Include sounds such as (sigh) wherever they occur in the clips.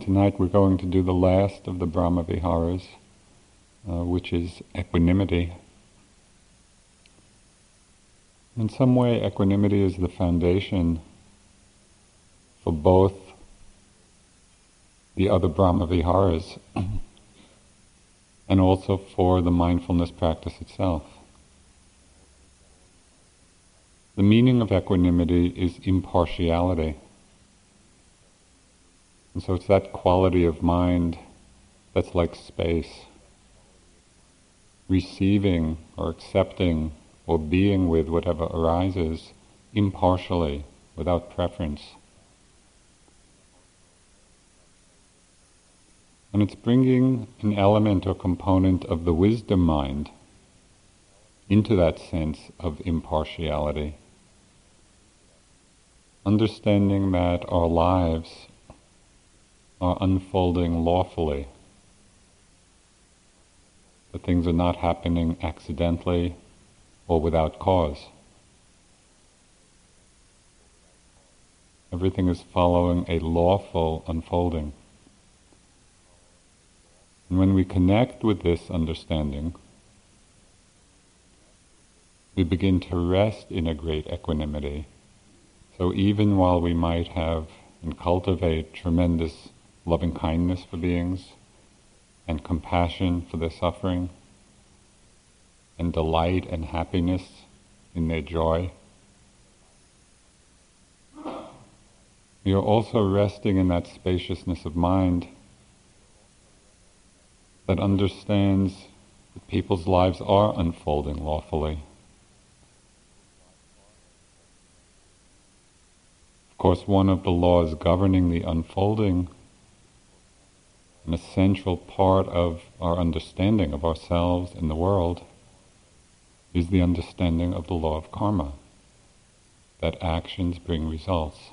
tonight we're going to do the last of the Brahma Viharas, uh, which is equanimity. In some way, equanimity is the foundation for both the other Brahma Viharas and also for the mindfulness practice itself. The meaning of equanimity is impartiality. And so it's that quality of mind that's like space, receiving or accepting or being with whatever arises impartially, without preference. And it's bringing an element or component of the wisdom mind into that sense of impartiality. Understanding that our lives are unfolding lawfully, that things are not happening accidentally or without cause. Everything is following a lawful unfolding. And when we connect with this understanding, we begin to rest in a great equanimity. So even while we might have and cultivate tremendous loving kindness for beings and compassion for their suffering and delight and happiness in their joy, You're also resting in that spaciousness of mind that understands that people's lives are unfolding lawfully. Of course, one of the laws governing the unfolding, an essential part of our understanding of ourselves and the world, is the understanding of the law of karma, that actions bring results.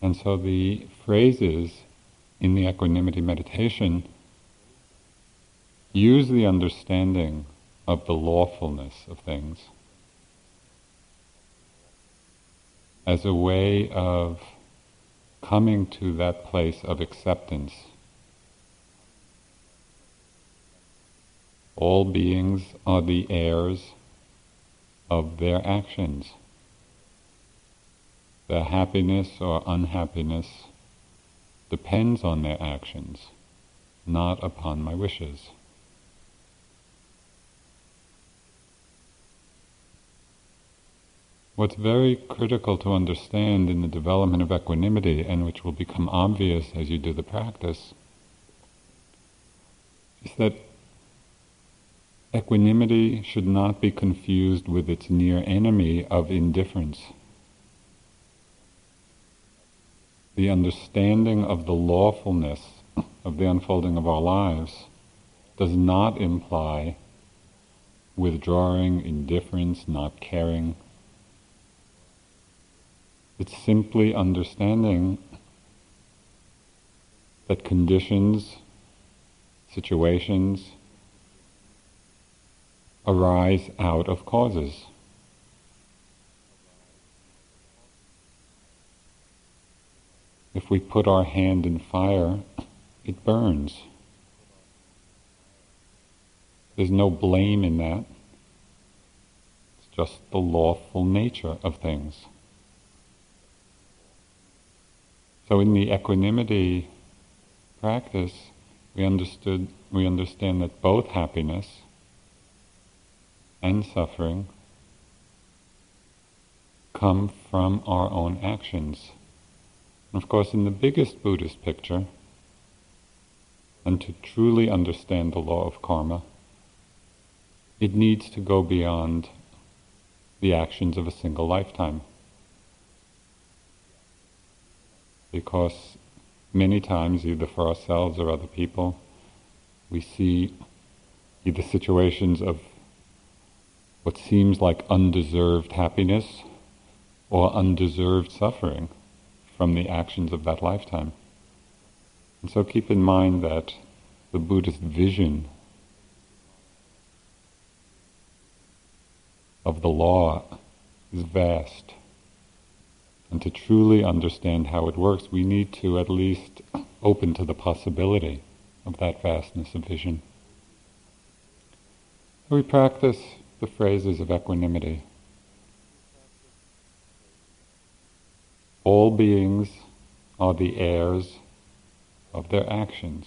And so the phrases in the equanimity meditation use the understanding of the lawfulness of things as a way of coming to that place of acceptance. All beings are the heirs of their actions. Their happiness or unhappiness depends on their actions, not upon my wishes. What's very critical to understand in the development of equanimity, and which will become obvious as you do the practice, is that equanimity should not be confused with its near enemy of indifference. the understanding of the lawfulness of the unfolding of our lives does not imply withdrawing, indifference, not caring. It's simply understanding that conditions, situations arise out of causes. If we put our hand in fire, it burns. There's no blame in that. It's just the lawful nature of things. So in the equanimity practice, we understood we understand that both happiness and suffering come from our own actions. And Of course, in the biggest Buddhist picture, and to truly understand the law of karma, it needs to go beyond the actions of a single lifetime. Because many times, either for ourselves or other people, we see either situations of what seems like undeserved happiness or undeserved suffering from the actions of that lifetime. And so keep in mind that the Buddhist vision of the law is vast. And to truly understand how it works, we need to at least open to the possibility of that vastness of vision. We practice the phrases of equanimity. All beings are the heirs of their actions,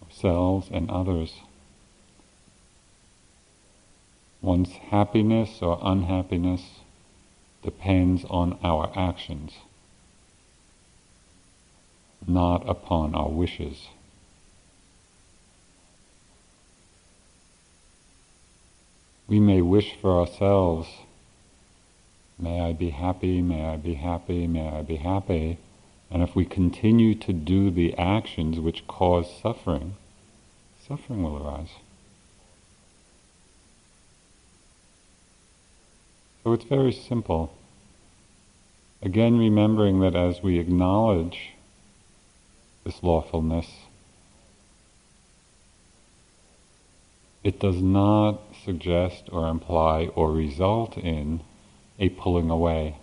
of selves and others. One's happiness or unhappiness depends on our actions, not upon our wishes. We may wish for ourselves, may I be happy, may I be happy, may I be happy, and if we continue to do the actions which cause suffering, suffering will arise. So it's very simple. Again, remembering that as we acknowledge this lawfulness, it does not suggest or imply or result in a pulling away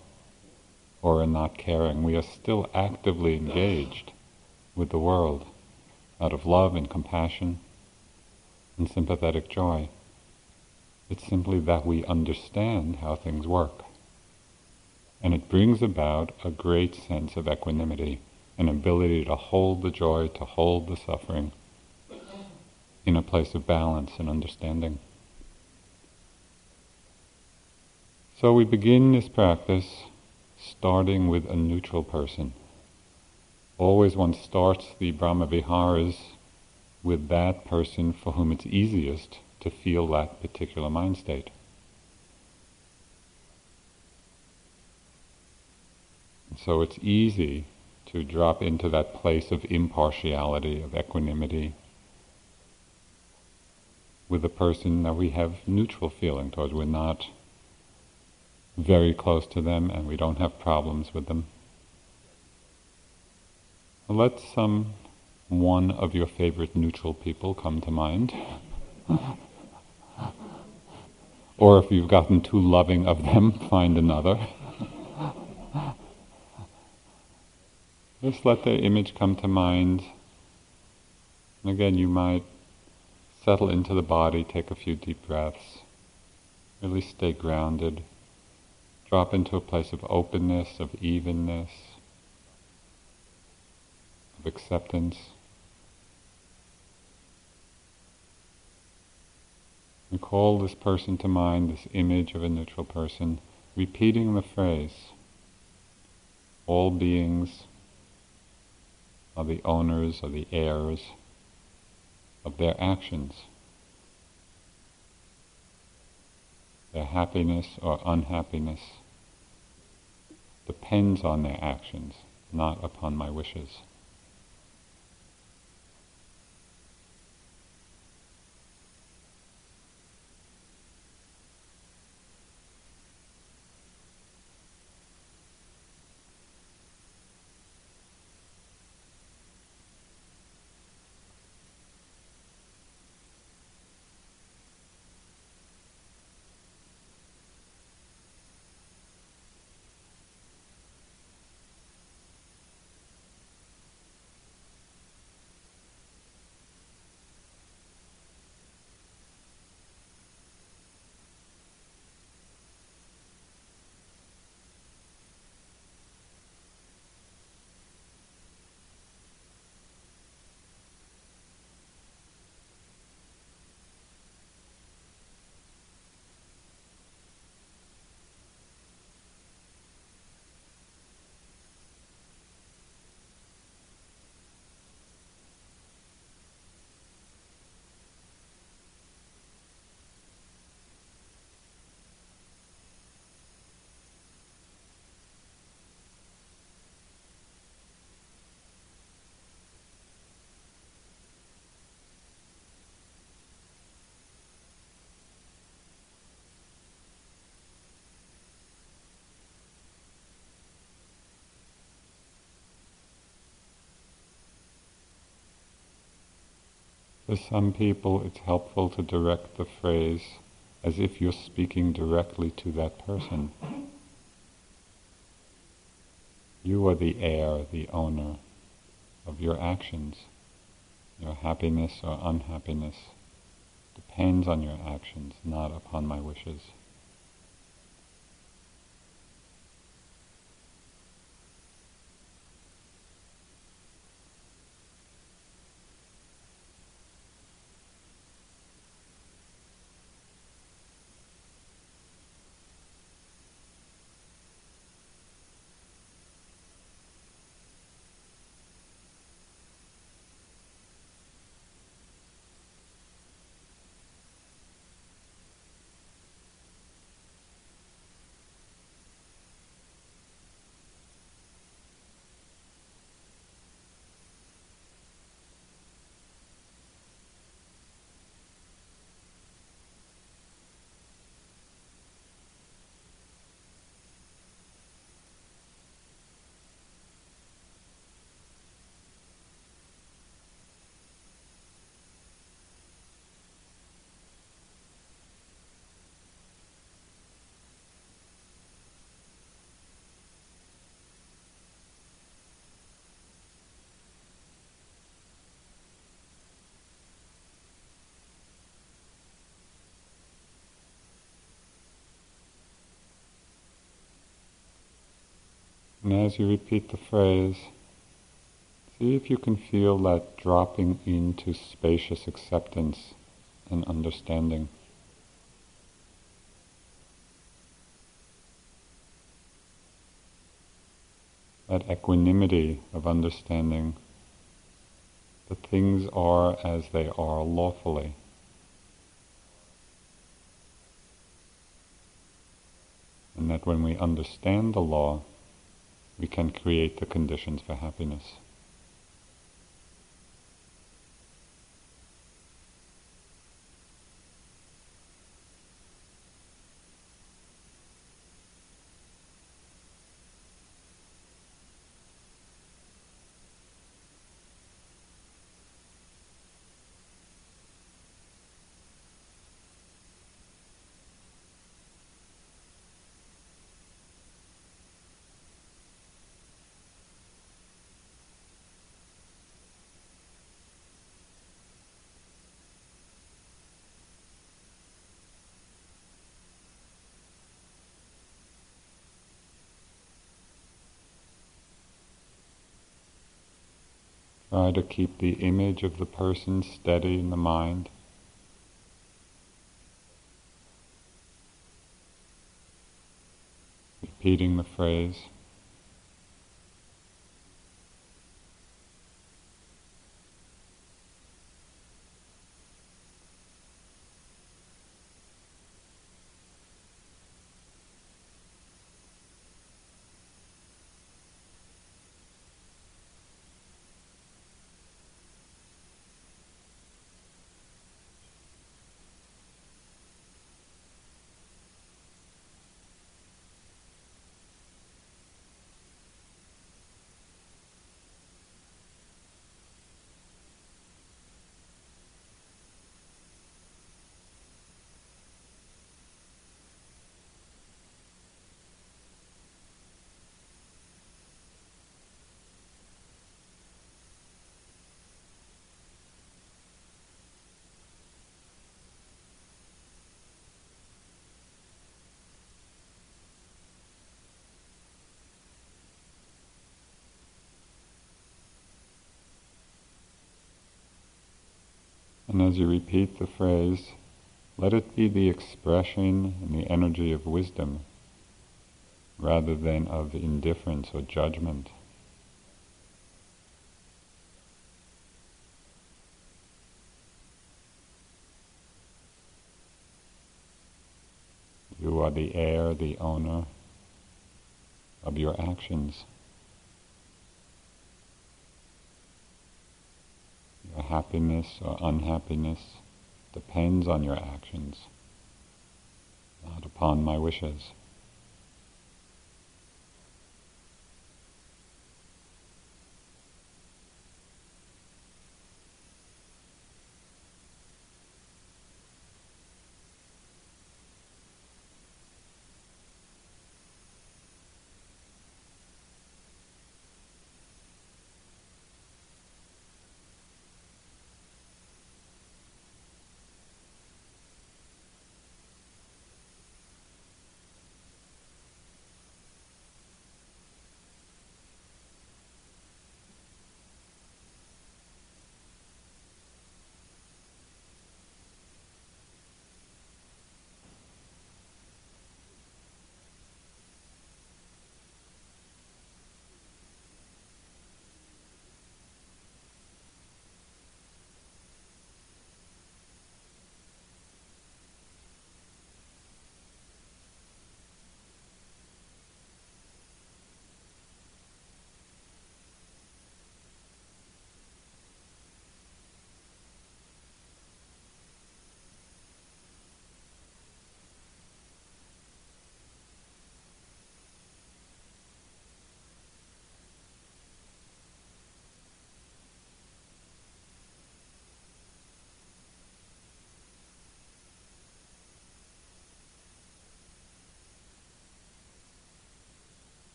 or a not caring. We are still actively engaged with the world out of love and compassion and sympathetic joy. It's simply that we understand how things work. And it brings about a great sense of equanimity, an ability to hold the joy, to hold the suffering in a place of balance and understanding. So we begin this practice starting with a neutral person. Always one starts the Brahma Viharas with that person for whom it's easiest to feel that particular mind state. So it's easy to drop into that place of impartiality, of equanimity, with a person that we have neutral feeling towards. We're not very close to them and we don't have problems with them. Let some one of your favorite neutral people come to mind. (laughs) Or if you've gotten too loving of them, find another. Just let the image come to mind. And again, you might settle into the body, take a few deep breaths, really stay grounded, drop into a place of openness, of evenness, of acceptance. And call this person to mind, this image of a neutral person, repeating the phrase, all beings are the owners, are the heirs of their actions. Their happiness or unhappiness depends on their actions, not upon my wishes. For some people, it's helpful to direct the phrase as if you're speaking directly to that person. You are the heir, the owner of your actions. Your happiness or unhappiness depends on your actions, not upon my wishes. And as you repeat the phrase, see if you can feel that dropping into spacious acceptance and understanding. That equanimity of understanding that things are as they are lawfully. And that when we understand the law, we can create the conditions for happiness. Try to keep the image of the person steady in the mind. Repeating the phrase. And as you repeat the phrase, let it be the expression and the energy of wisdom rather than of indifference or judgment. You are the heir, the owner of your actions. Your happiness or unhappiness depends on your actions, not upon my wishes.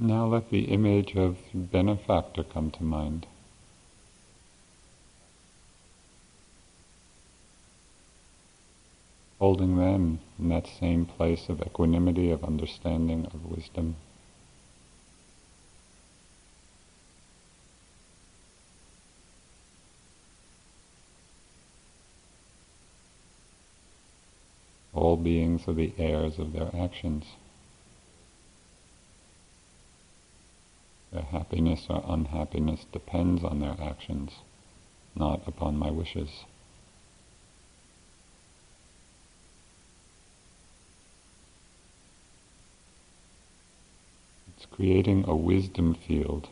Now let the image of benefactor come to mind. Holding them in that same place of equanimity, of understanding, of wisdom. All beings are the heirs of their actions. Their happiness or unhappiness depends on their actions, not upon my wishes. It's creating a wisdom field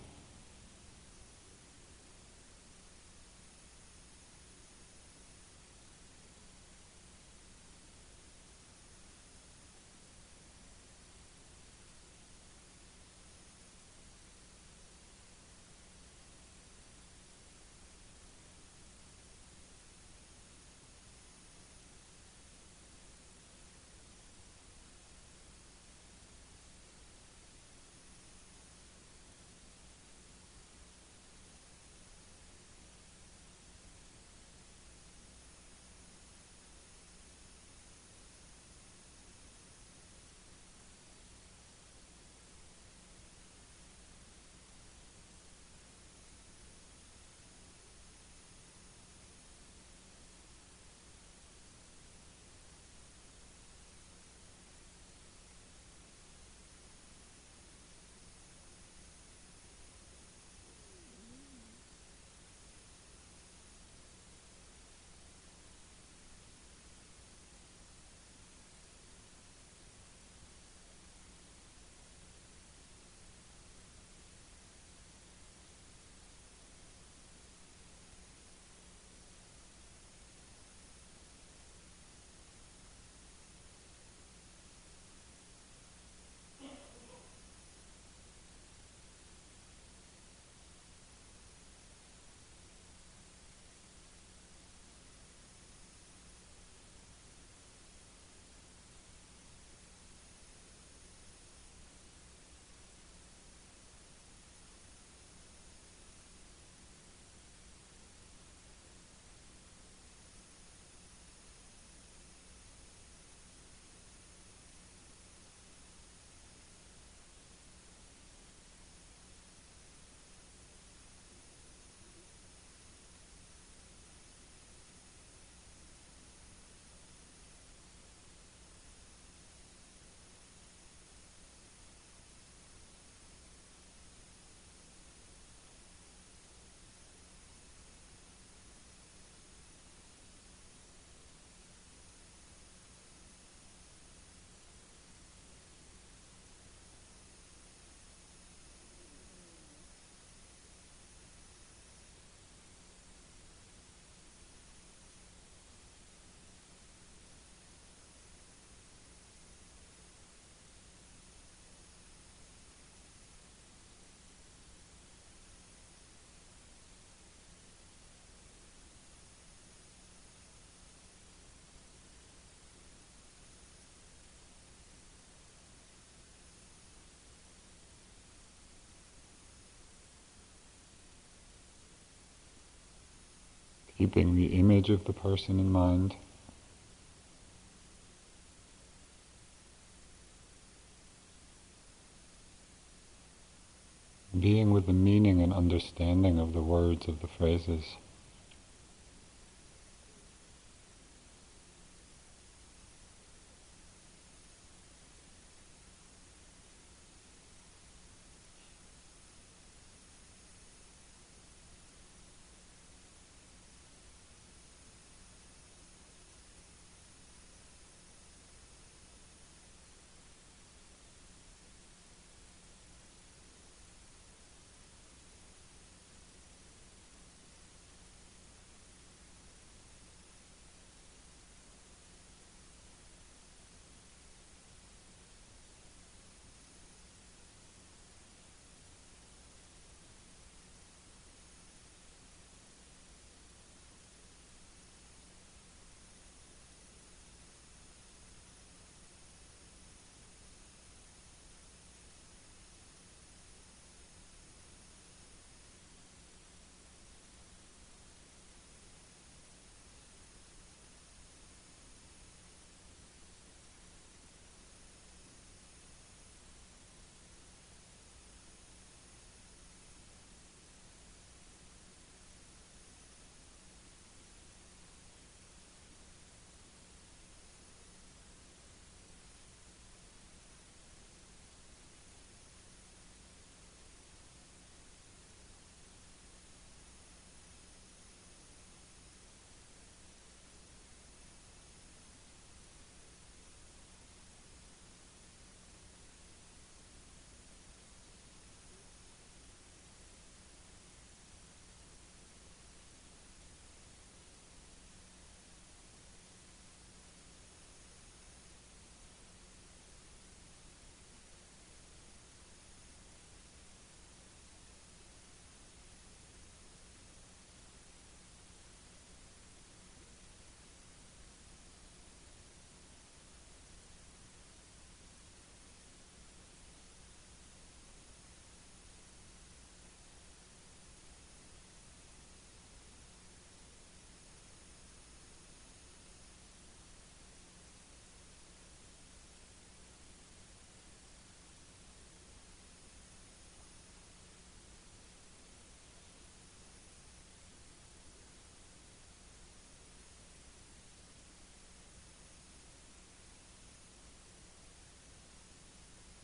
keeping the image of the person in mind. Being with the meaning and understanding of the words of the phrases.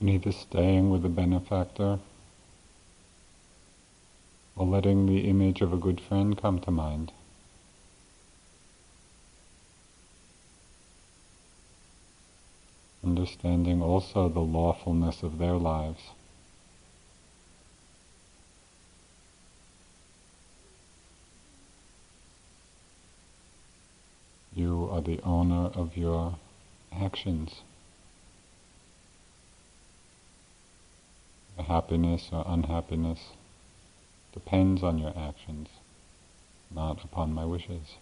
Either staying with the benefactor or letting the image of a good friend come to mind. Understanding also the lawfulness of their lives. You are the owner of your actions. The happiness or unhappiness depends on your actions, not upon my wishes.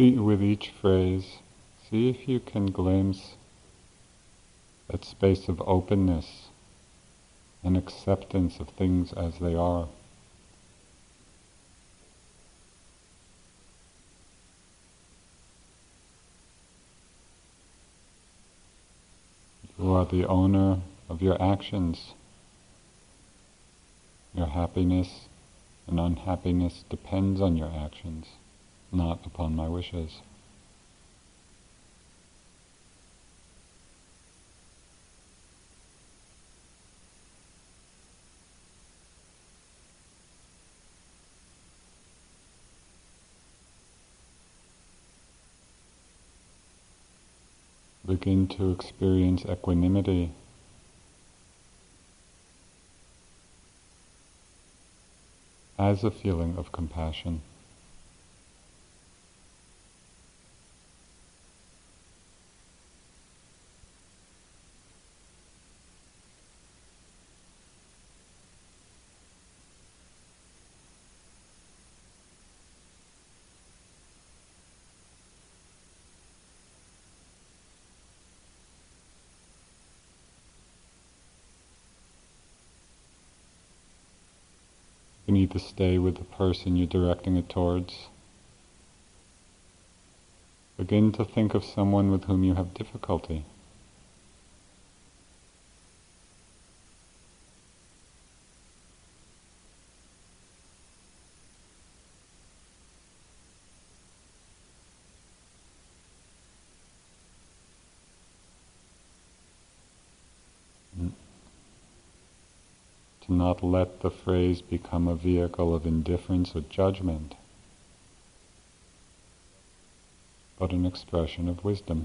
With each phrase, see if you can glimpse that space of openness and acceptance of things as they are. You are the owner of your actions. Your happiness and unhappiness depends on your actions, not upon my wishes. begin to experience equanimity. as a feeling of compassion. Stay with the person you're directing it towards. Begin to think of someone with whom you have difficulty. Not let the phrase become a vehicle of indifference or judgment, but an expression of wisdom.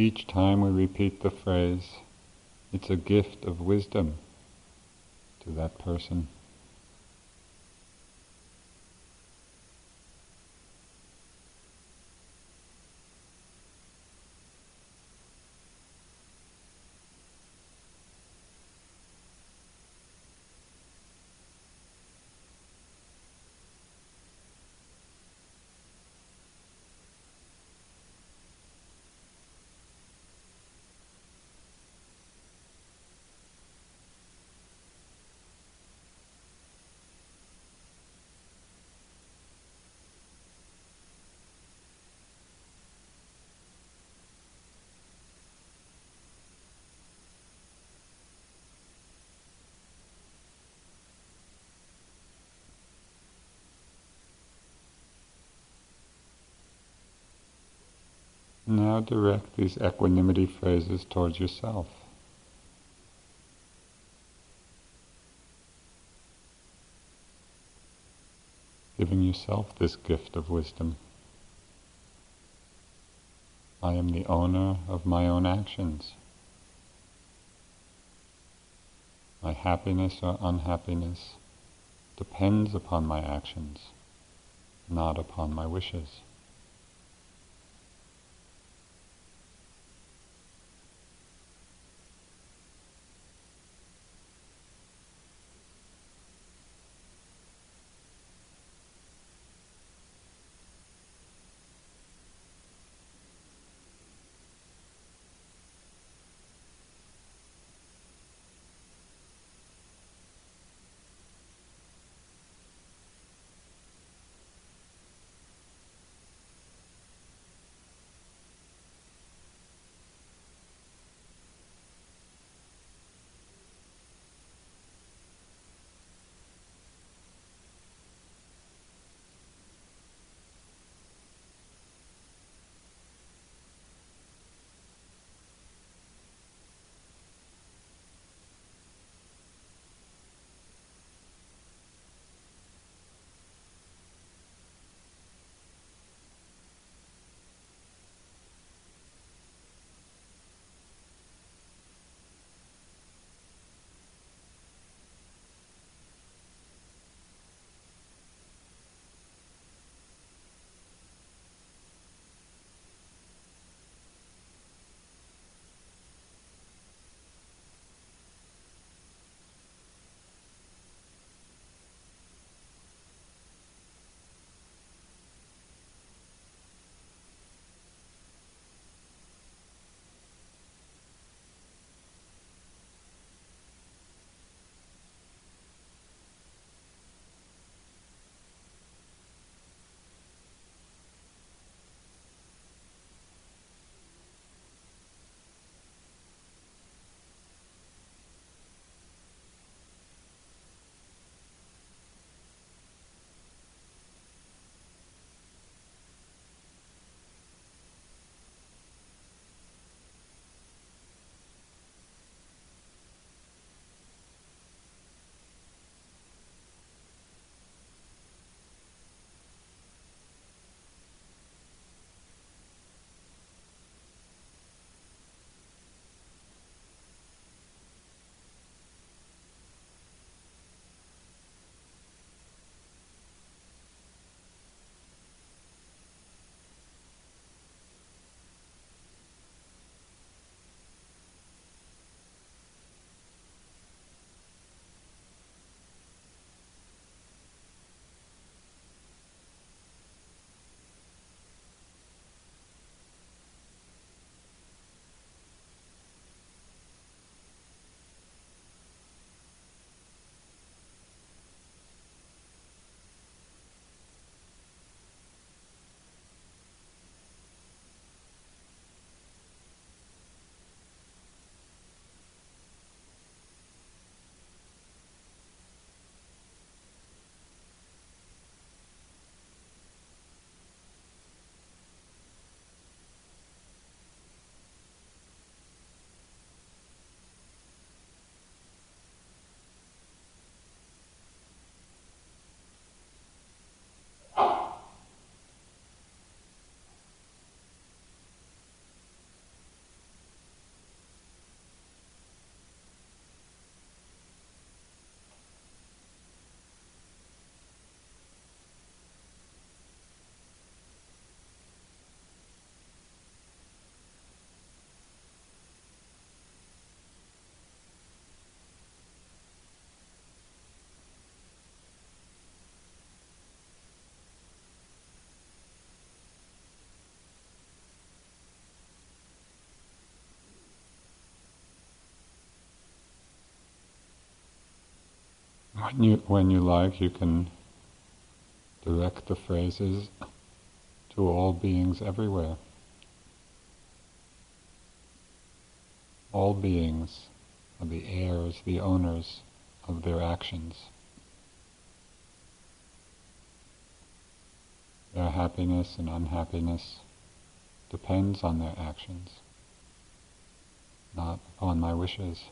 Each time we repeat the phrase, it's a gift of wisdom to that person. Now direct these equanimity phrases towards yourself. Giving yourself this gift of wisdom. I am the owner of my own actions. My happiness or unhappiness depends upon my actions, not upon my wishes. When you, when you like, you can direct the phrases to all beings everywhere. All beings are the heirs, the owners of their actions. Their happiness and unhappiness depends on their actions, not upon my wishes.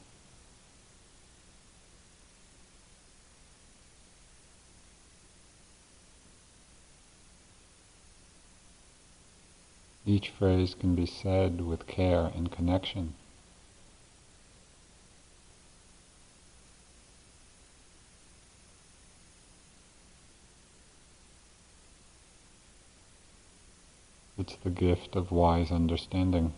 Each phrase can be said with care and connection. It's the gift of wise understanding.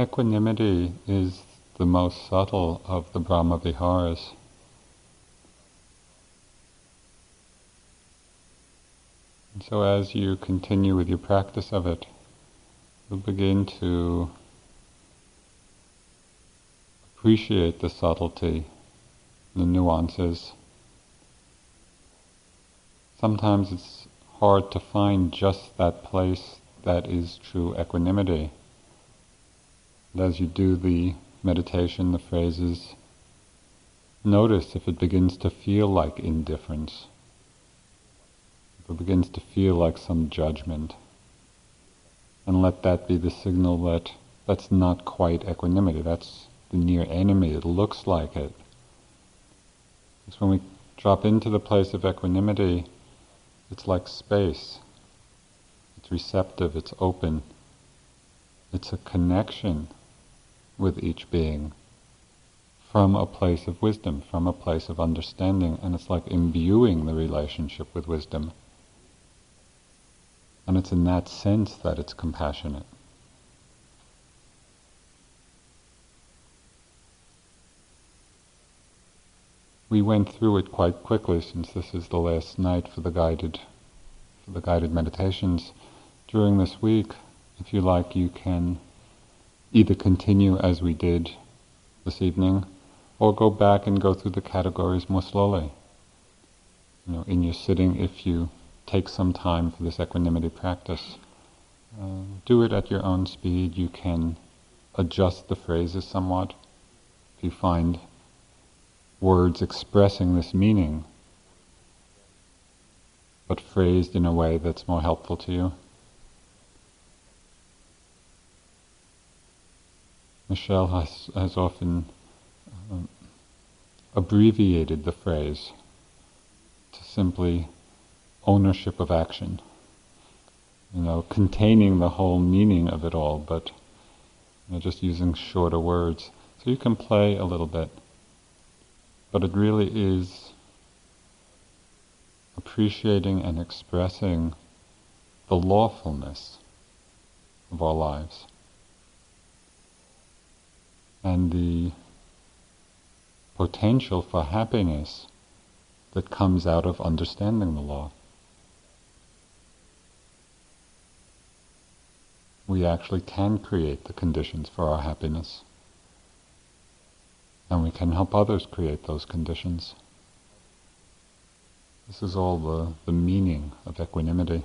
Equanimity is the most subtle of the Brahma Viharas. And so as you continue with your practice of it, you'll begin to appreciate the subtlety, the nuances. Sometimes it's hard to find just that place that is true equanimity. As you do the meditation, the phrases, notice if it begins to feel like indifference, if it begins to feel like some judgment, and let that be the signal that that's not quite equanimity, that's the near enemy, it looks like it. Because when we drop into the place of equanimity, it's like space. It's receptive, it's open. It's a connection with each being from a place of wisdom, from a place of understanding, and it's like imbuing the relationship with wisdom. And it's in that sense that it's compassionate. We went through it quite quickly since this is the last night for the guided for the guided meditations. During this week, if you like, you can either continue as we did this evening, or go back and go through the categories more slowly. You know, in your sitting, if you take some time for this equanimity practice, uh, do it at your own speed. You can adjust the phrases somewhat. If you find words expressing this meaning, but phrased in a way that's more helpful to you. Michelle has, has often um, abbreviated the phrase to simply ownership of action. You know, containing the whole meaning of it all, but you know, just using shorter words. So you can play a little bit. But it really is appreciating and expressing the lawfulness of our lives and the potential for happiness that comes out of understanding the law. We actually can create the conditions for our happiness and we can help others create those conditions. This is all the, the meaning of equanimity.